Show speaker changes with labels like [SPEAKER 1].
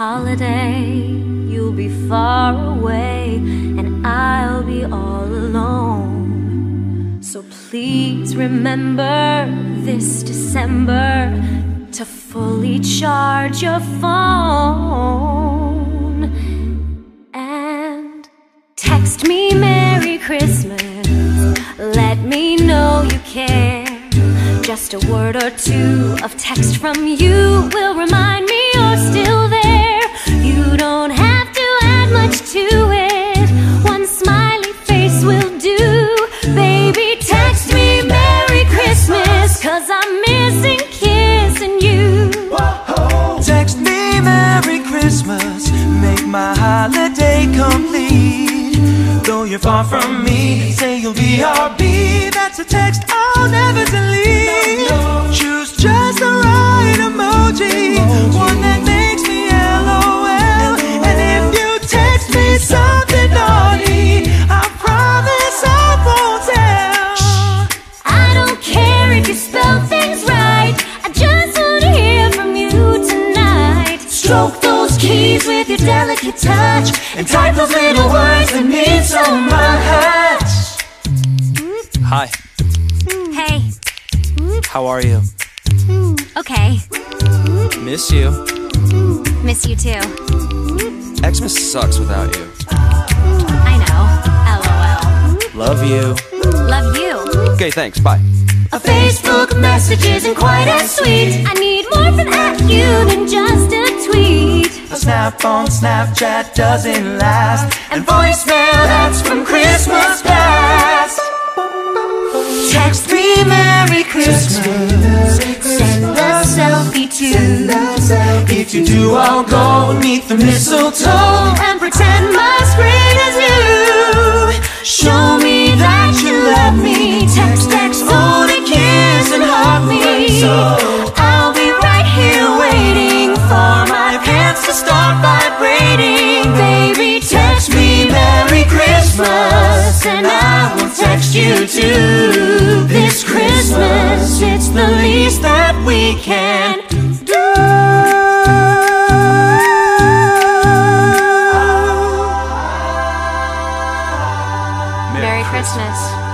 [SPEAKER 1] holiday, you'll be far away, and I'll be all alone. So please remember this December to fully charge your phone and text me Merry Christmas. Let me know you care. Just a word or two of text from you will remind me you're still
[SPEAKER 2] Christmas, make my holiday complete. Though you're far from me, say you'll be our RB. That's a text I'll never delete.
[SPEAKER 1] Keys with your delicate touch And type those little words that mean so much. Hi, Hey, how
[SPEAKER 3] are you?
[SPEAKER 1] okay.
[SPEAKER 3] Miss you.
[SPEAKER 1] Miss you too.
[SPEAKER 4] Xmas sucks without you. I
[SPEAKER 1] know. LOL.
[SPEAKER 2] Love you.
[SPEAKER 1] Love you.
[SPEAKER 4] Okay, thanks. Bye.
[SPEAKER 1] A Facebook message
[SPEAKER 2] snap on Snapchat doesn't last.
[SPEAKER 1] And voicemail that's from Christmas past. Text me Merry Christmas. Send a selfie too.
[SPEAKER 2] If you do, I'll go meet the
[SPEAKER 1] mistletoe. And pretend my screen is you. Show me that you love me. Text, text, Hold kiss and hug me. to start vibrating. Baby, text me Merry Christmas And I will text you too. This Christmas, it's the least that we can do. Merry Christmas.